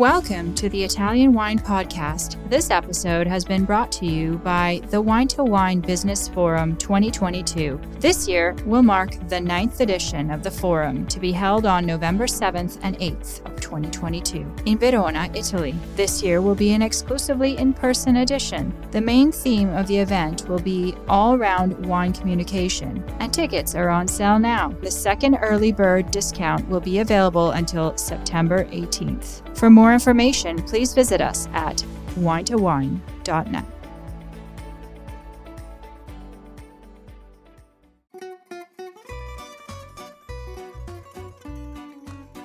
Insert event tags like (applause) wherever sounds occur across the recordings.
Welcome to the Italian Wine Podcast. This episode has been brought to you by the Wine to Wine Business Forum 2022. This year will mark the ninth edition of the forum to be held on November 7th and 8th of 2022 in Verona, Italy. This year will be an exclusively in person edition. The main theme of the event will be all round wine communication, and tickets are on sale now. The second early bird discount will be available until September 18th. For more information, please visit us at winetowine.net.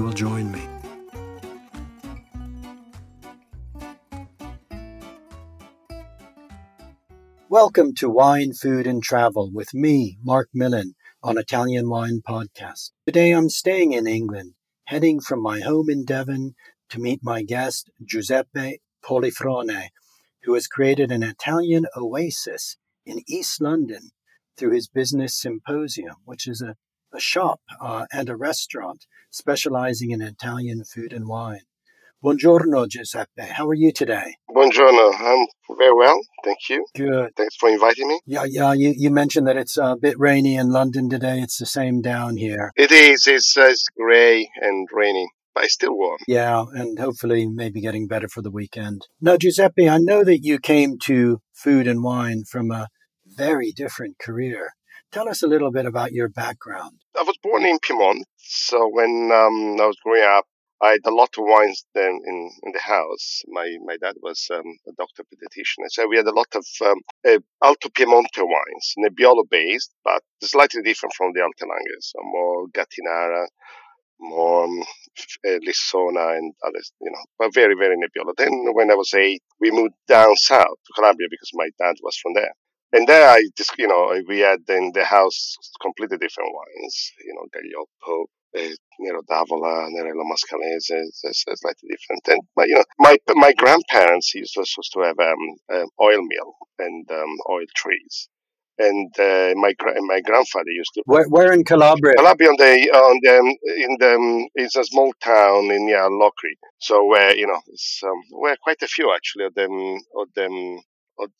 will join me. Welcome to Wine, Food and Travel with me, Marc Millon, on Italian Wine Podcast. Today I'm staying in England, heading from my home in Devon to meet my guest, Giuseppe Polifrone, who has created an Italian oasis in East London through his business symposium, which is a a shop uh, and a restaurant specializing in Italian food and wine. Buongiorno, Giuseppe. How are you today? Buongiorno. I'm very well. Thank you. Good. Thanks for inviting me. Yeah, yeah. You, you mentioned that it's a bit rainy in London today. It's the same down here. It is. It's, uh, it's gray and rainy, but it's still warm. Yeah, and hopefully maybe getting better for the weekend. Now, Giuseppe, I know that you came to food and wine from a very different career. Tell us a little bit about your background. I was born in Piedmont, so when um, I was growing up, I had a lot of wines then in, in the house. My my dad was um, a doctor pediatrician, so we had a lot of um, uh, Alto Piemonte wines, Nebbiolo based, but slightly different from the Alte Langhe, so more Gattinara, more um, uh, Lessona and others, you know, but very, very Nebbiolo. Then when I was eight, we moved down south to Calabria because my dad was from there and there I just, you know, we had in the house completely different wines, you know, Gaglioppo, uh, Nero d'Avola, Nerello Mascalese, it's, it's, slightly different. And my, you know, my my grandparents used to, used to have um, um, oil mill and um, oil trees. And uh, my my grandfather used to. Where, where in Calabria? Calabria on the on the um, in the um, it's a small town in yeah Locri. So where you know, it's, um, where quite a few actually of them of them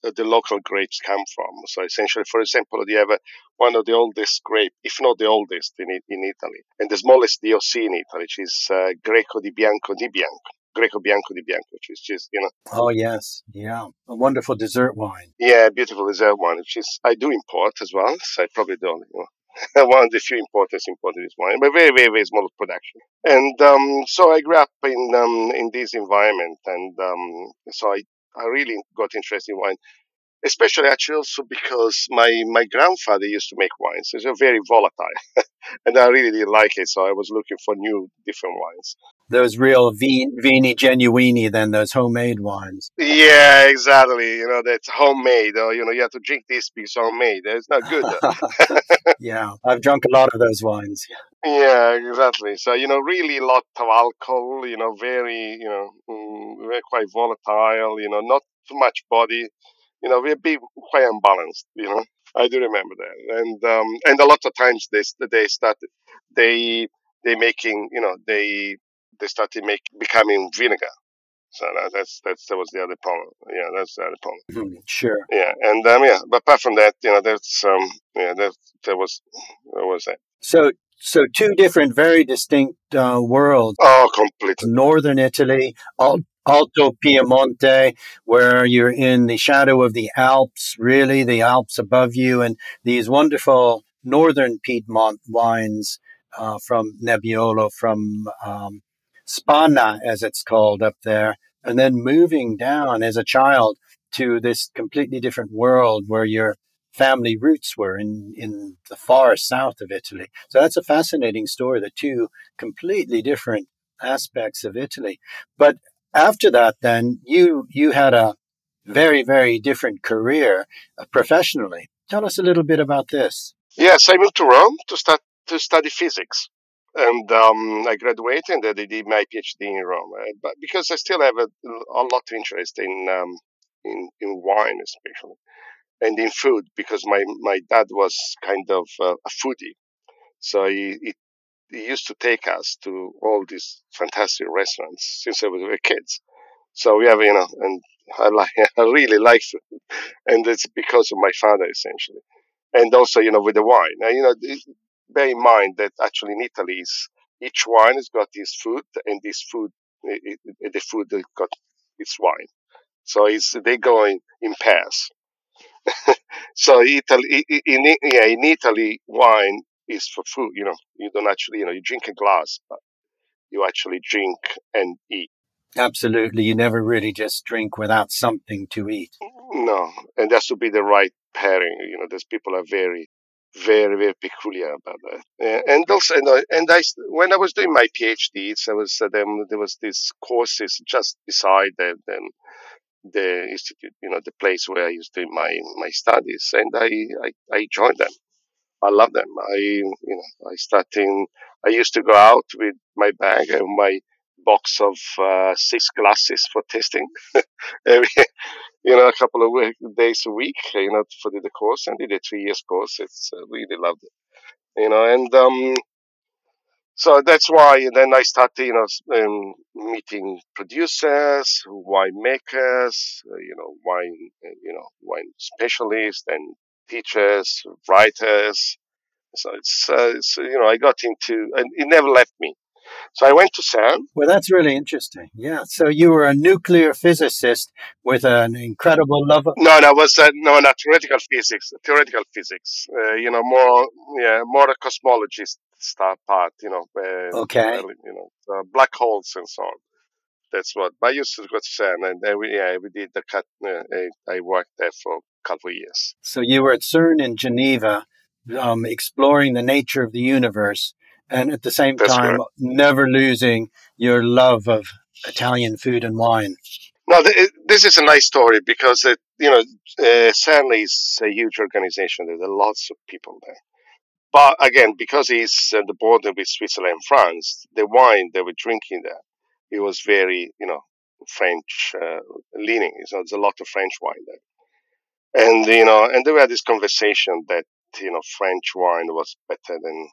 the local grapes come from. So essentially, for example, you have one of the oldest grape, if not the oldest in, in Italy, and the smallest DOC in Italy, which is uh, Greco di Bianco di Bianco. Greco Bianco di Bianco, which is just, you know. Oh, yes. Yeah. A wonderful dessert wine. Yeah, beautiful dessert wine, which is, I do import as well. So I probably don't, you know. (laughs) one of the few importers imported this wine, but very, very, very small production. And um, so I grew up in um, in this environment, and um, so I I really got interested in wine, especially actually also because my, my grandfather used to make wines. They're very volatile, (laughs) and I really didn't like it. So I was looking for new, different wines. Those real vini, vini genuini, then those homemade wines. Yeah, exactly. You know, that's homemade. Or, you know, you have to drink this because homemade. It's not good. (laughs) (laughs) yeah, I've drunk a lot of those wines. Yeah, exactly. So, you know, really a lot of alcohol, you know, very, you know, mm, very quite volatile, you know, not too much body. You know, we'd be quite unbalanced, you know. I do remember that. And um and a lot of times they they started they they making, you know, they they started make becoming vinegar. So that's that's that was the other problem. Yeah, that's the other problem. Mm, sure. Yeah, and um, yeah, but apart from that, you know, that's um, yeah, that that was what was that. So so two different, very distinct uh, worlds. Oh, completely. Northern Italy, Alto Piemonte, where you're in the shadow of the Alps, really the Alps above you, and these wonderful northern Piedmont wines uh, from Nebbiolo, from um, Spanna, as it's called up there, and then moving down as a child to this completely different world where you're family roots were in, in the far south of Italy. So that's a fascinating story, the two completely different aspects of Italy. But after that, then you you had a very very different career uh, professionally. Tell us a little bit about this. Yes, I moved to Rome to start to study physics, and um, I graduated and I did my PhD in Rome. Uh, but because I still have a, a lot of interest in um, in in wine, especially, and in food, because my my dad was kind of a foodie, so he, he he used to take us to all these fantastic restaurants since we were kids. So we have, you know, and I like, (laughs) I really like food, and it's because of my father essentially, and also, you know, with the wine. Now, you know, bear in mind that actually in Italy, each wine has got its food, and this food, it, it, the food that got its wine. So it's they go in, in pairs. (laughs) so Italy, in, yeah, in Italy, wine is for food. You know, you don't actually, you know, you drink a glass, but you actually drink and eat. Absolutely. You never really just drink without something to eat. No, and has to be the right pairing. You know, those people are very, very, very peculiar about that. And also, and I, and I when I was doing my PhD, I was uh, then there was these courses just beside the, the the institute, you know, the place where I was doing my my studies, and I I, I joined them. I love them. I, you know, I started. I used to go out with my bag and my box of uh, six glasses for testing, (laughs) every, you know, a couple of week, days a week, you know, for the course. And did a three years course. It's uh, really loved it, you know, and um, so that's why then I started, you know, um, meeting producers, winemakers, uh, you know, wine, uh, you know, wine specialists and teachers, writers. So it's, uh, it's, you know, I got into, and it never left me. So I went to CERN. Well, that's really interesting. Yeah. So you were a nuclear physicist with an incredible love of. No, no, was uh, no, not theoretical physics. Theoretical physics. Uh, you know, more, yeah, more a cosmologist stuff part. You know. Uh, okay. You know, uh, black holes and so on. That's what I used to go to CERN, and we, yeah, we did the cut. Uh, I worked there for couple of years. So you were at CERN in Geneva, um, exploring the nature of the universe, and at the same That's time, correct. never losing your love of Italian food and wine. No, th- this is a nice story because it, you know, uh, CERN is a huge organization. There are lots of people there. But again, because it's at the border with Switzerland and France, the wine they were drinking there, it was very, you know, French uh, leaning. So there's a lot of French wine there. And, you know, and there were this conversation that, you know, French wine was better than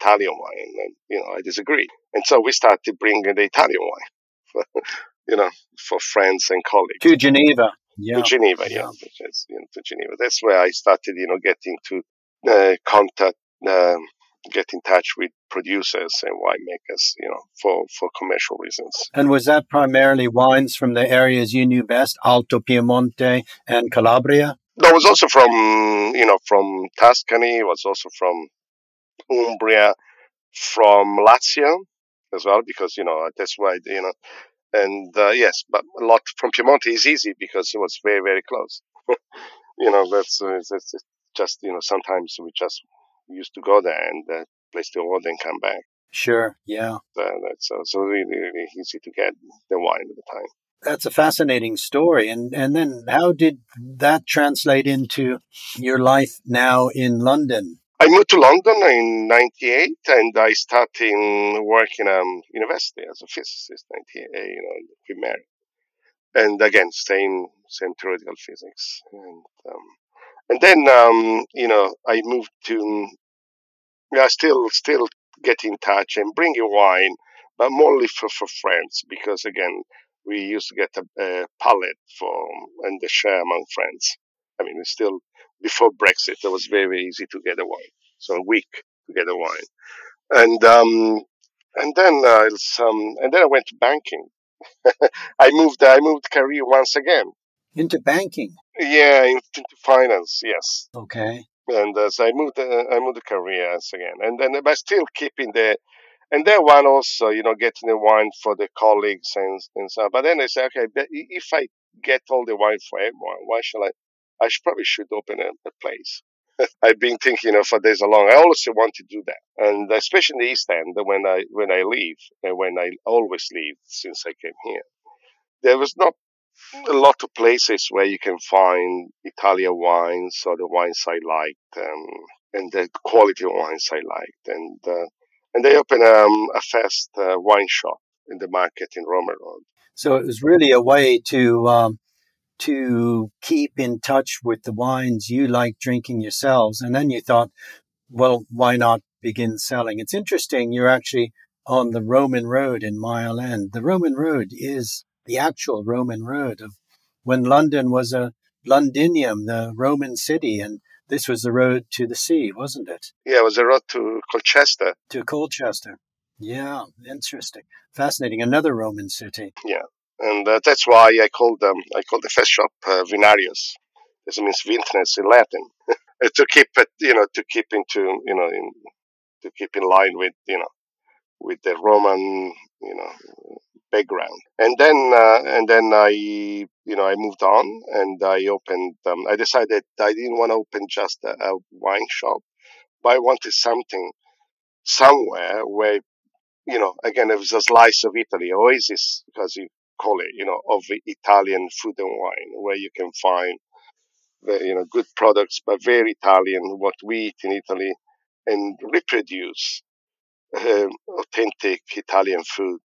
Italian wine. And, you know, I disagree. And so we started bringing the Italian wine, (laughs) you know, for friends and colleagues. To Geneva. Yeah. To Geneva, yeah. yeah. Is, you know, to Geneva. That's where I started, you know, getting to uh, contact, um, get in touch with producers and winemakers, you know, for, for commercial reasons. And was that primarily wines from the areas you knew best, Alto Piemonte and Calabria? No, was also from, you know, from Tuscany. It was also from Umbria, from Lazio as well, because, you know, that's why, you know, and uh, yes, but a lot from Piemonte is easy because it was very, very close. (laughs) you know, that's, uh, that's just, you know, sometimes we just used to go there and uh, place the order and come back. Sure, yeah. Uh, that's uh, so really, really easy to get the wine at the time. That's a fascinating story. And, and then how did that translate into your life now in London? I moved to London in 98 and I started working at university as a physicist, 98, you know, we married. And again, same, same theoretical physics. And, um, and then, um, you know, I moved to, yeah, still, still get in touch and bring you wine, but mostly for, for friends, because again, we used to get a, a pallet for, and share among friends. I mean, it's still before Brexit, it was very easy to get a wine. So a week to get a wine. And, um, and then, uh, um, and then I went to banking. (laughs) I moved, I moved career once again. Into banking? Yeah, into finance. Yes. Okay. And uh, so I moved, uh, I moved the careers again, and then but still keeping the, and then one also, you know, getting the wine for the colleagues and and so. But then I say, okay, if I get all the wine for everyone, why should I? I should, probably should open a, a place. (laughs) I've been thinking of for days along. I also want to do that, and especially in the East End when I when I leave, and when I always leave since I came here there was not a lot of places where you can find Italian wines or the wines I liked um, and the quality of wines I liked. And uh, and they opened um, a fast uh, wine shop in the market in Roma Road. So it was really a way to um, to keep in touch with the wines you like drinking yourselves, and then you thought, well, why not begin selling? It's interesting. You're actually on the Roman road in Mile End. The Roman road is the actual Roman road of when London was a Londinium, the Roman city, and this was the road to the sea, wasn't it? Yeah, it was a road to Colchester. To Colchester. Yeah, interesting, fascinating. Another Roman city. Yeah, and uh, that's why I called them. I called the first shop uh, Vinarius. This means vintners in Latin, (laughs) to keep it, you know, to keep into, you know, in, to keep in line with, you know, with the Roman, you know, background. And then, uh, and then I, you know, I moved on and I opened. Um, I decided I didn't want to open just a, a wine shop, but I wanted something somewhere where, you know, again, it was a slice of Italy, oasis, because you call it, you know, of Italian food and wine, where you can find the, you know, good products, but very Italian, what we eat in Italy, and reproduce uh, authentic Italian food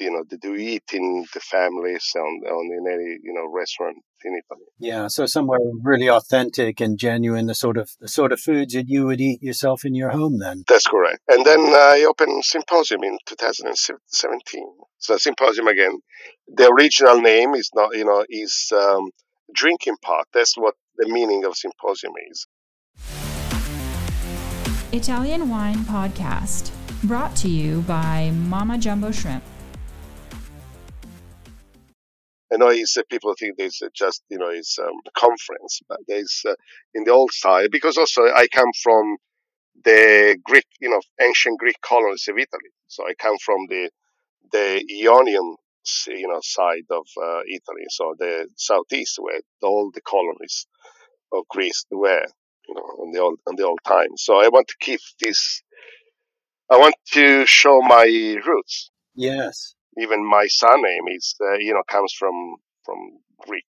you know that we eat in the families on, on in any you know restaurant in Italy. Yeah, so somewhere really authentic and genuine, the sort of the sort of foods that you would eat yourself in your home. Then that's correct. And then I opened Symposium in 2017. So Symposium again, the original name is not you know is um, drinking pot. That's what the meaning of Symposium is. Italian Wine Podcast, brought to you by Mama Jumbo Shrimp. I know it's, uh, people think uh, just, you know, it's um, a conference, but there's uh, in the old style, because also I come from the Greek, you know, ancient Greek colonies of Italy. So I come from the, the Ionian, you know, side of uh, Italy. So the southeast where all the colonies of Greece were you know, on the old on the old time. So I want to keep this. I want to show my roots. Yes. Even my surname is, uh, you know, comes from from Greek.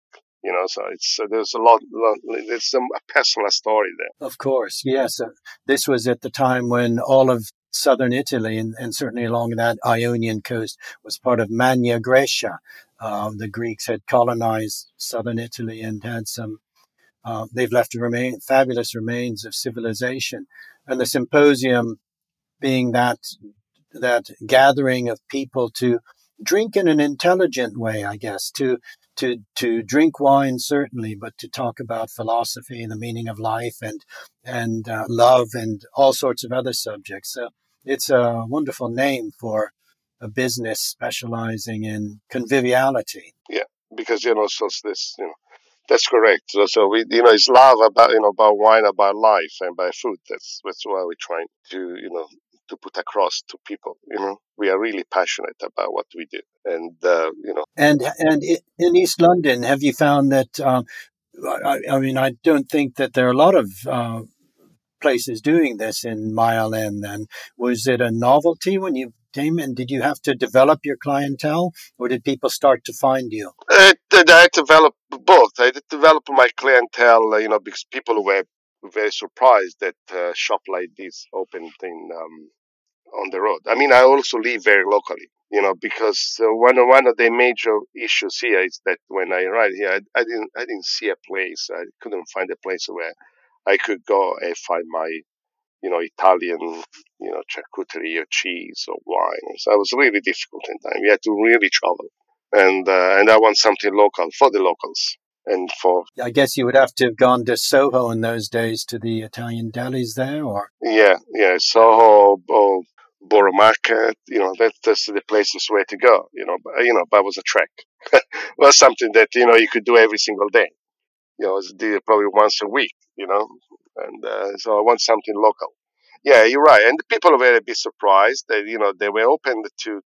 You know, so it's uh, there's a lot, lot there's some a personal story there. Of course, yes. Uh, this was at the time when all of southern Italy and, and certainly along that Ionian coast was part of Magna Graecia. Uh, the Greeks had colonized southern Italy and had some uh, they've left remain, fabulous remains of civilization. And the symposium being that, that gathering of people to drink in an intelligent way, I guess, to, to, to drink wine, certainly, but to talk about philosophy and the meaning of life and, and uh, love and all sorts of other subjects. So it's a wonderful name for a business specializing in conviviality. Yeah, because, you know, so this, you know, that's correct. So, so, we, you know, it's love about, you know, about wine, about life, and by food. That's that's why we're trying to, you know, to put across to people. You know, we are really passionate about what we do, and uh, you know. And and in East London, have you found that? Um, I, I, mean, I don't think that there are a lot of uh, places doing this in Mile End. Then was it a novelty when you came, Damon, did you have to develop your clientele or did people start to find you? Uh, I developed both. I developed my clientele, uh, you know, because people were very surprised that a shop like this opened in um, on the road. I mean, I also live very locally, you know, because uh, one of one of the major issues here is that when I arrived here, I, I didn't I didn't see a place. I couldn't find a place where I could go and find my you know, Italian, you know, charcuterie or cheese or wine. So it was really difficult in time. We had to really travel. And, uh, and I want something local for the locals and for. I guess you would have to have gone to Soho in those days to the Italian delis there or. Yeah, yeah, Soho or Borough Market, you know, that, that's the places where to go, you know, but, you know, that was a trek. it was something that, you know, you could do every single day. You know, it probably once a week, you know, and uh, so I want something local. Yeah, you're right, and the people were a bit surprised that you know they were open to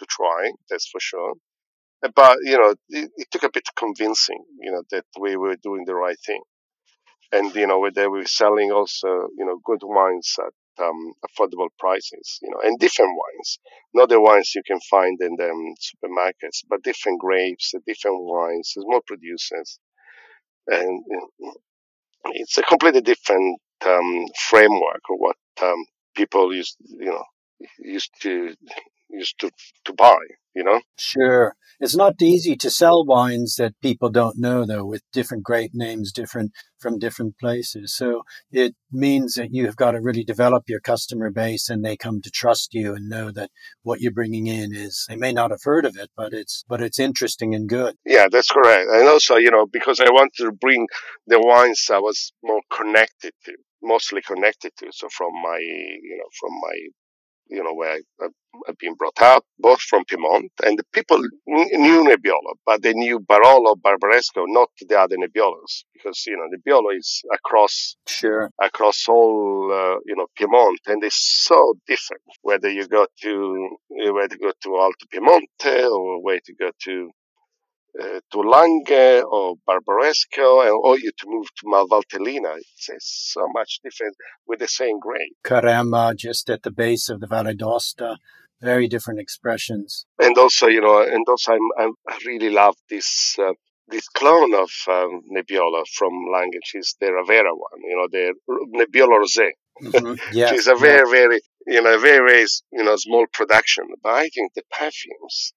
to try. That's for sure. But you know, it, it took a bit convincing, you know, that we were doing the right thing, and you know, they were selling also, you know, good wines at um, affordable prices, you know, and different wines, not the wines you can find in the um, supermarkets, but different grapes, different wines, small producers, and it's a completely different um, framework of what um, people used, you know, used to used to to buy. You know. Sure, it's not easy to sell wines that people don't know, though, with different grape names, different from different places. So it means that you've got to really develop your customer base, and they come to trust you and know that what you're bringing in is. They may not have heard of it, but it's but it's interesting and good. Yeah, that's correct. And also, you know, because I wanted to bring the wines I was more connected to mostly connected to. So from my, you know, from my you know, where I, have been brought up, both from Piedmont, and the people knew Nebbiolo, but they knew Barolo, Barbaresco, not the other Nebbiolos, because you know Nebbiolo is across sure. across all uh, you know Piedmont, and it's so different whether you go to whether you go to Alto Piemonte or whether you go to uh, to Langhe or Barbaresco, or you to move to Malvaltellina. It's, it's, so much different with the same grape. Carema, just at the base of the Valle d'Aosta, very different expressions. And also, you know, and also I'm, I'm i really love this. Uh, this clone of um, Nebbiolo from Langhe, which is the Ravera one, you know, the Nebbiolo Rosé. Mm-hmm. (laughs) Yeah, is a very, yeah. very, you know, very, very, you know, small production. But I think the perfumes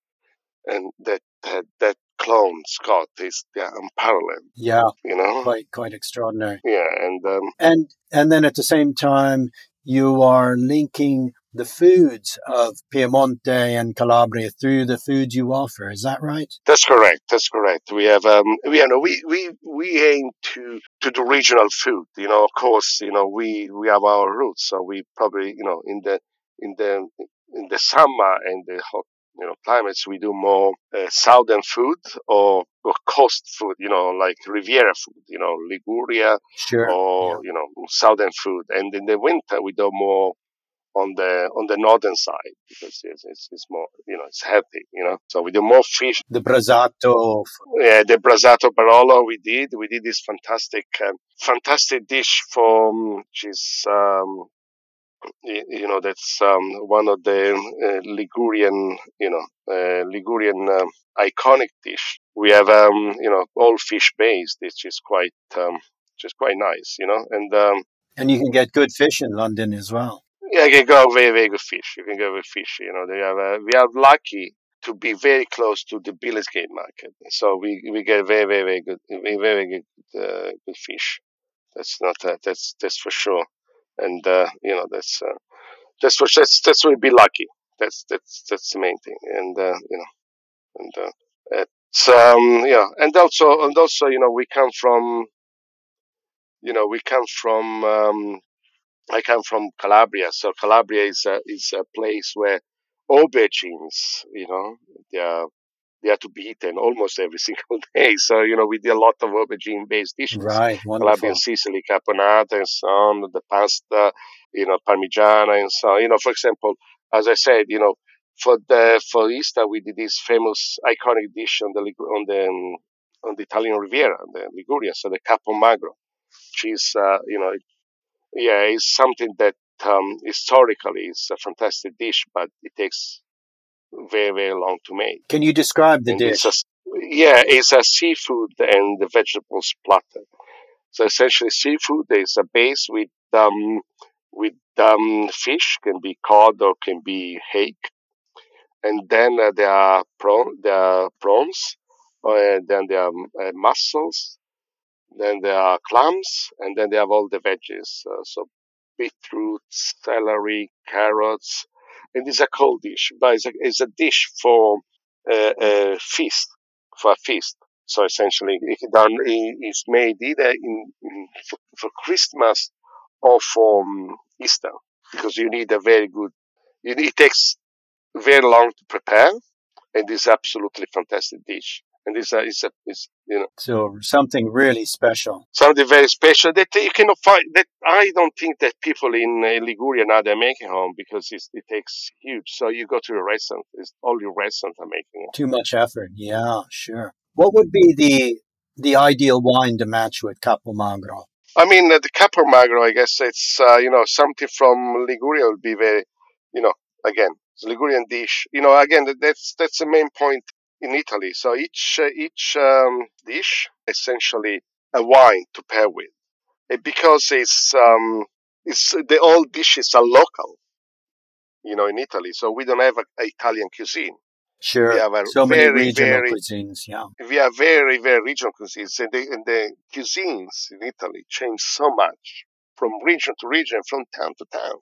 and that that, that clone Scott is yeah, unparalleled. Yeah, you know, quite quite extraordinary. Yeah, and um, and and then at the same time, you are linking the foods of Piemonte and Calabria through the foods you offer. Is that right? That's correct. That's correct. We have um, we, you know, we, we, we aim to, to do regional food. You know, of course, you know, we, we have our roots. So we probably, you know, in the, in the, in the summer and the hot you know climates we do more uh, southern food or, or coast food you know like riviera food you know liguria sure. or yeah. you know southern food and in the winter we do more on the on the northern side because it's, it's, it's more you know it's healthy you know so we do more fish the brasato yeah the brasato barolo we did we did this fantastic um, fantastic dish from which is um, you know that's um, one of the uh, Ligurian, you know, uh, Ligurian uh, iconic dish. We have, um, you know, all fish based, which is quite, um, which is quite nice, you know, and um, and you can get good fish in London as well. Yeah, you can go very, very good fish. You can go with fish. You know, they have. Uh, we are lucky to be very close to the Billingsgate market, so we we get very, very, very good, very, very good, uh, good fish. That's not that's that's for sure and uh, you know that's uh, that's what that's that's what be lucky. That's that's that's the main thing, and uh, you know, and uh, it's um, yeah, and also and also you know we come from you know we come from um, I come from Calabria, so Calabria is a, is a place where aubergines, you know, they are they have to be eaten almost every (laughs) single day. So, you know, we did a lot of aubergine based dishes. Right, wonderful. Calabrian Sicily, caponata and so on, the pasta, you know, parmigiana and so on. You know, for example, as I said, you know, for the for Easter we did this famous iconic dish on the on the on the Italian Riviera, the Liguria, so the cappon magro, which is uh, you know, yeah, is something that um, historically is a fantastic dish, but it takes very, very long to make. Can you describe the and dish? It's a, yeah, it's a seafood and the vegetables platter. So essentially, seafood is a base with um, with um, fish, can be cod or can be hake, and then uh, there are prawn, there are prawns, and then there are uh, mussels, then there are clams, and then they have all the veggies. Uh, so beetroot, celery, carrots, and it's a cold dish, but it's a, it's a dish for uh, a feast, for a feast. So essentially, it done, it's made either in, in for, Christmas or for um, Easter, because you need a very good. it takes very long to prepare, and it's absolutely fantastic dish and it's a, it's a, it's, you know. So something really special. Something very special that you cannot find. That I don't think that people in uh, Liguria now they're making home because it takes huge. So you go to a restaurant, it's, all your restaurants are making it. Too much effort. Yeah, sure. What would be the the ideal wine to match with Cappon Magro? I mean, uh, the Cappon Magro, I guess it's, uh, you know, something from Liguria will be very, you know, again, it's Ligurian dish. You know, again, that's that's the main point in Italy. So each uh, each um, dish essentially a wine to pair with, because it's um, it's the all dishes are local. You know, in Italy, so we don't have an Italian cuisine. Sure. We have a so very, many regional very, cuisines, yeah. We have very, very regional cuisines, and the, and the cuisines in Italy change so much from region to region, from town to town,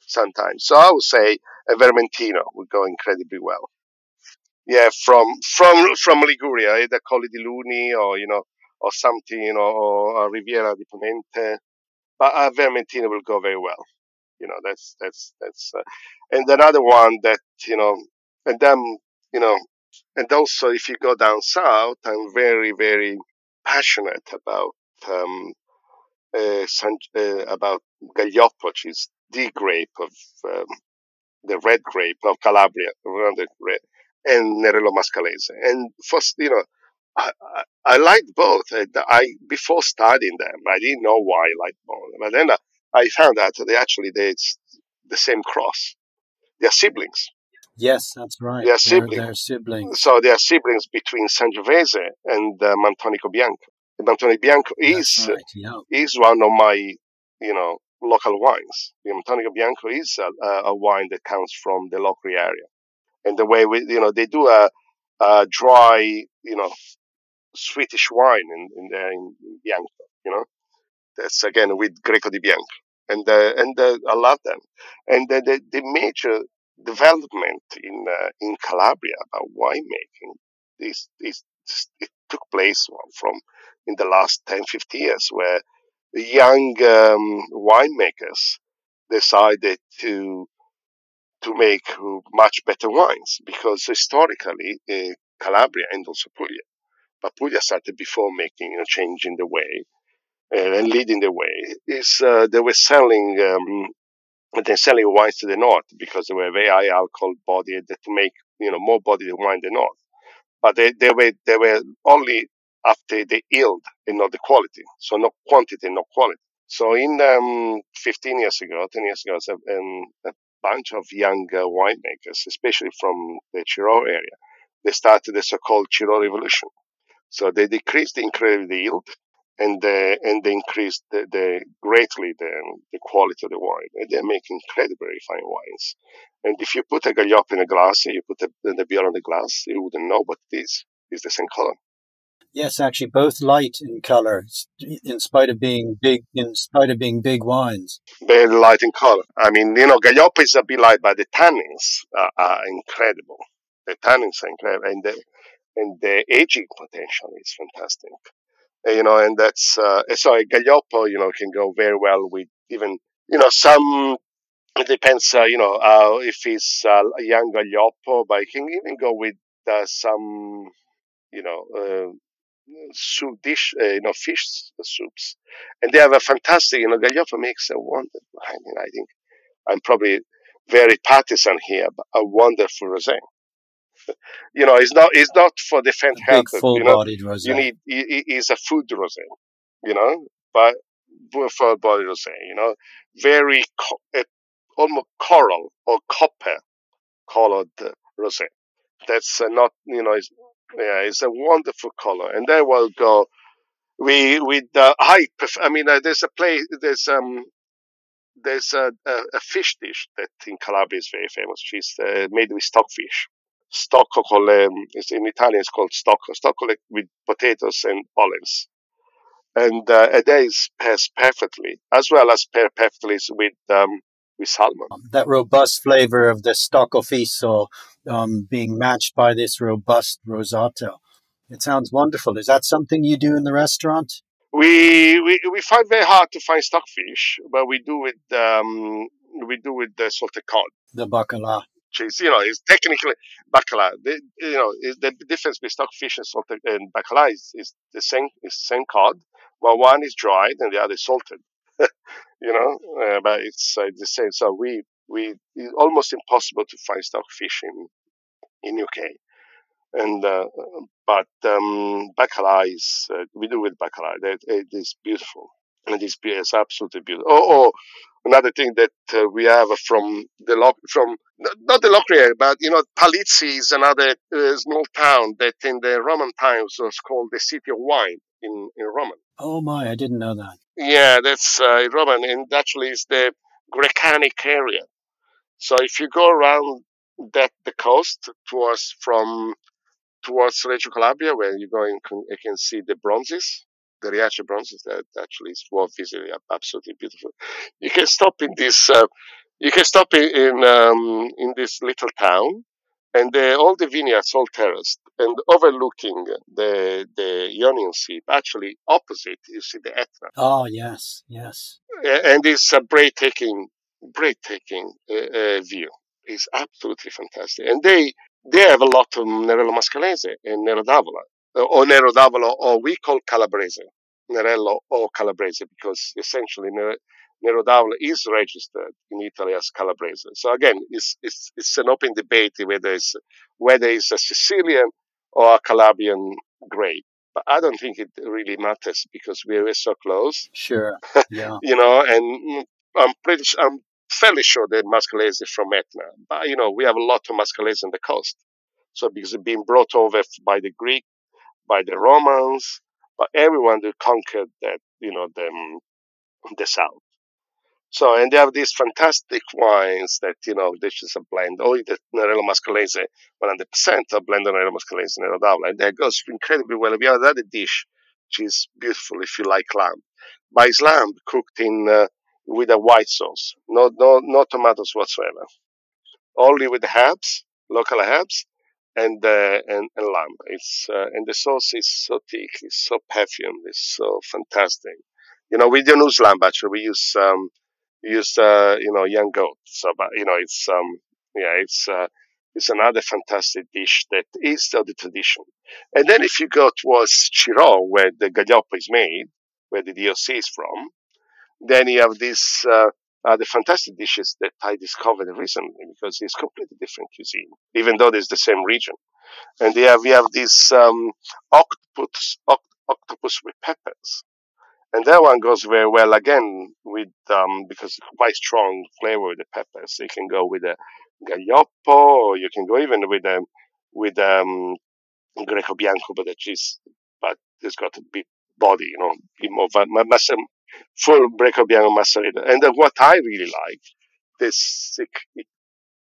sometimes. So I would say a Vermentino would go incredibly well. Yeah, from from from Liguria, either Colli di Luni or you know, or something, you know, or Riviera di Ponente. But a Vermentino will go very well. You know, that's that's that's, uh, and another one that you know, and then you know, and also if you go down south, I'm very, very passionate about um, uh, San, uh, about Gaglioppo, which is the grape of um, the red grape of Calabria, and Nerello Mascalese. And first, you know, I, I, I liked both. I before studying them, I didn't know why I liked both. But then I, I found out they actually they the same cross. They're siblings. Yes, that's right. They are siblings. They're, they're siblings. So they are siblings between Sangiovese and uh, Mantonico Bianco. Mantonico Bianco is right, yeah. is one of my you know local wines. The Mantonico Bianco is a, a, wine that comes from the local area, and the way we you know they do a, a dry you know sweetish wine in in, in Bianco. You know that's again with Greco di Bianco, and uh, and uh, I love them. And the, the, major development in uh, in Calabria about winemaking is is it took place from in the last 10 15 years where young um, winemakers decided to to make much better wines because historically uh, Calabria and also Puglia but Puglia started before making a change in the way uh, and leading the way is uh, they were selling um, and then selling wines to the north because they were very high alcohol body to make you know more body than wine in the north. But they, they were they were only after the yield and not the quality. So no quantity, no quality. So in um, 15 years ago, 10 years ago, um, bunch of young uh, winemakers, especially from the Cirò area, they started the so-called Cirò revolution. So they decreased the yield and uh, and they increased the, the greatly the, the quality of the wine. And they make incredibly fine wines. And if you put a Gaglioppo in a glass and you put a, the beer on the glass, you wouldn't know what it is. It's the same color. Yes, actually, both light in color, in spite of being big, in spite of being big wines. Very light in color. I mean, you know, Gaglioppo is a bit light, but the tannins are, are incredible. The tannins are incredible, and the and the aging potential is fantastic you know, and that's uh, sorry, Gaglioppo, you know, can go very well with even you know some. It depends, uh, you know, uh, if it's uh, a young Gaglioppo, but it can even go with uh, some, you know, uh, soup dish, uh, you know, fish uh, soups, and they have a fantastic, you know, Gaglioppo makes a wonderful. I mean, I think I'm probably very partisan here, but a wonderful rosé (laughs) you know, it's not it's not for the faint hearted. full-bodied you know? rosé. You need it, it's a food rosé, you know, but full-bodied rosé. You know, very co- uh, almost coral or copper colored rosé. That's uh, not you know, it's, yeah, it's a wonderful color, and then we'll go. We with uh, I I mean, uh, there's a place. There's um there's a, a, a, fish dish that in Calabria is very famous. She's uh, made with stockfish stocco con le, in Italian it's called stocco, stocco with potatoes and olives. And uh, it is pairs perfectly, as well as pair perfectly with um, with salmon. That robust flavor of the stocco fiso um, being matched by this robust rosato. It sounds wonderful. Is that something you do in the restaurant? We we, we find very hard to find stockfish, but we do with um, we do with the salted cod. The bacala which is, you know, it's technically bacala. The, you know, is the difference between stockfish and salted and bacala is, is the same, is the same cod. but one is dried and the other is salted. (laughs) you know, uh, but it's uh, the same. So we, we, it's almost impossible to find stockfish in, in UK. And, uh, but, um, bacala is, uh, we do with bacala. That, it is beautiful. and it's, it's absolutely beautiful. Oh, oh, another thing that uh, we have from the loc from not the Locri but you know Palizzi is another uh, small town that in the Roman times was called the city of wine in in Roman. Oh my, I didn't know that. Yeah, that's uh, Roman, and actually it's the Grecanic area. So if you go around that the coast towards from towards Reggio Calabria, where you go and you can see the bronzes, the Riace bronzes that actually is worth visiting, absolutely beautiful. You can stop in this, uh, you can stop in in, um, in this little town, and the, all the vineyards all terraced and overlooking the the Ionian Sea. Actually, opposite you see the Etna. Oh yes, yes. And it's a breathtaking, breathtaking uh, uh, view. It's absolutely fantastic, and they they have a lot of Nerello Mascalese and Nero d'Avola, uh, or Nero d'Avola, or we call Calabrese, Nerello or Calabrese, because essentially Nero d'Avola is registered in Italy as Calabrese. So again, it's, it's, it's an open debate whether it's, whether it's a Sicilian or a Calabrian grape. But I don't think it really matters because we're so close. Sure. (laughs) Yeah. you know, and I'm pretty, I'm fairly sure that Mascalese is from Etna. But, you know, we have a lot of Mascalese on the coast. So because it's been brought over by the Greek, by the Romans, by everyone that conquered that, you know, the, the south. So, and they have these fantastic wines that, you know, this is a blend. Only the Nerello Mascalese, 100% of blend of Nerello Mascalese, Nero d'Avola. And that goes incredibly well. We have another dish, which is beautiful if you like lamb. By lamb cooked in, uh, with a white sauce. No, no, no tomatoes whatsoever. Only with herbs, local herbs, and uh, and, and lamb. It's uh, and the sauce is so thick, it's so perfumed, it's so fantastic. You know, we don't use lamb actually. We use um, use uh, you know young goat. So, but you know, it's um, yeah, it's uh, it's another fantastic dish that is still the tradition. And then if you go towards Chiron, where the gaglioppo is made, where the DOC is from, then you have these uh, uh, the fantastic dishes that I discovered recently because it's completely different cuisine, even though it's the same region. And they have, we have this um, octopus, oct- octopus with peppers. And that one goes very well again with, um, because it's quite strong flavor with the peppers. You can go with a gaglioppo, or you can go even with a, with, um, Greco Bianco, but cheese, but it's got a bit body, you know, more, full Bianco Macerata. And what I really like, this, it, it,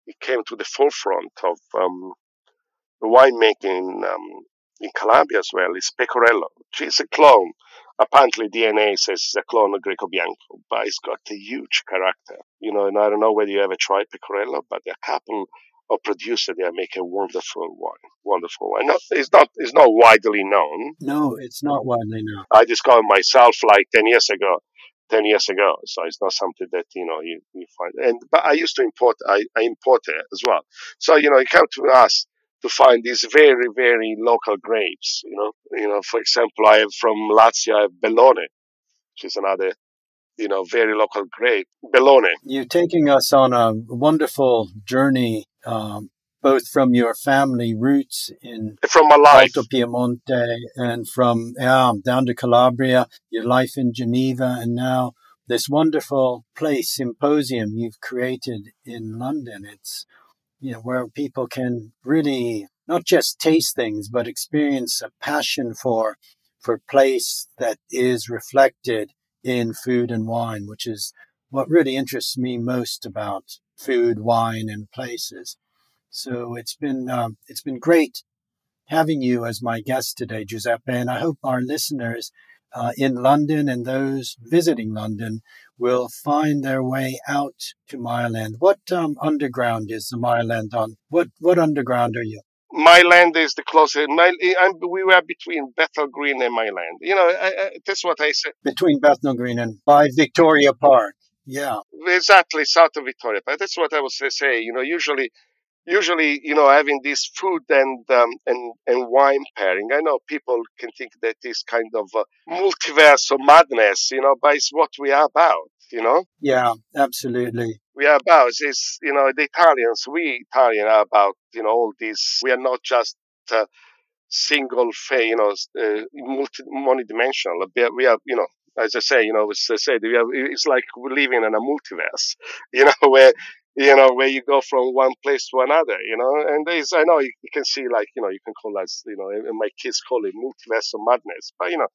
it came to the forefront of, um, winemaking, um, in Calabria as well, is Pecorello, which is a clone apparently DNA says it's a clone of Greco Bianco, but it's got a huge character. You know, and I don't know whether you ever tried Pecorello, but a couple of producers there make a wonderful wine. Wonderful wine. Not, it's not it's not widely known. No, it's not um, widely known. I discovered myself like ten years ago. 10 years ago. So it's not something that, you know, you, you find. And, but I used to import, I, I import it as well. So, you know, you come to us to find these very, very local grapes. You know, you know, for example, I have from Lazio, I have Bellone, which is another, you know, very local grape. Bellone. You're taking us on a wonderful journey, um, both from your family roots in from my life. Alto Piemonte and from yeah, down to Calabria, your life in Geneva, and now this wonderful place symposium you've created in London. It's you know, where people can really not just taste things, but experience a passion for, for place that is reflected in food and wine, which is what really interests me most about food, wine, and places. So it's been, um, it's been great having you as my guest today, Giuseppe, and I hope our listeners uh, in London and those visiting London will find their way out to Mile End. What um, underground is the Mile End on? What what underground are you? Mile End is the closest. My, I'm, we were between Bethnal Green and Mile End. You know, I, I, that's what I said. Between Bethnal Green and by Victoria Park. Yeah. Exactly, south of Victoria Park. That's what I was say. You know, usually usually, you know, having this food and um, and and wine pairing, I know people can think that is kind of multiverse of madness, you know, but it's what we are about, you know. Yeah, absolutely. We are about is you know the Italians. We Italian are about you know all this. We are not just uh, single, fa- you know, uh, multi, dimensional We are, you know, as I say, you know, as I said, we are, it's like we're living in a multiverse, you know, where you know, where you go from one place to another, you know, and there's, I know you, you can see like, you know, you can call that, you know, my kids call it multiverse of madness, but you know,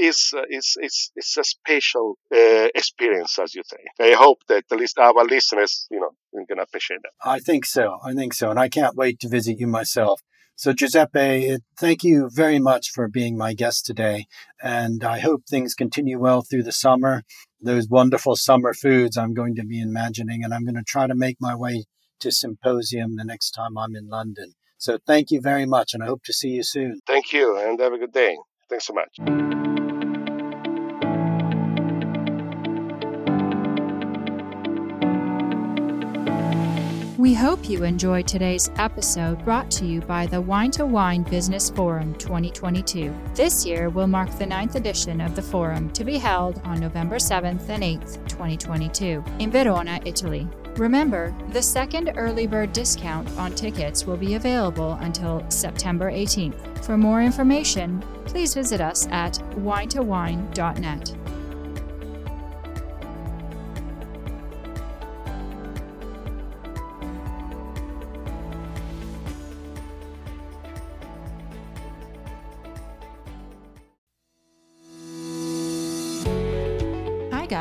it's, uh, it's, it's, it's a special uh, experience, as you say. I hope that at least our listeners, you know, can appreciate that. I think so. I think so. And I can't wait to visit you myself. So, Giuseppe, thank you very much for being my guest today. And I hope things continue well through the summer. Those wonderful summer foods I'm going to be imagining, and I'm going to try to make my way to Symposium the next time I'm in London. So, thank you very much, and I hope to see you soon. Thank you, and have a good day. Thanks so much. We hope you enjoyed today's episode brought to you by the Wine to Wine Business Forum 2022. This year will mark the ninth edition of the forum to be held on November 7th and 8th, 2022, in Verona, Italy. Remember, the second early bird discount on tickets will be available until September 18th. For more information, please visit us at winetowine.net.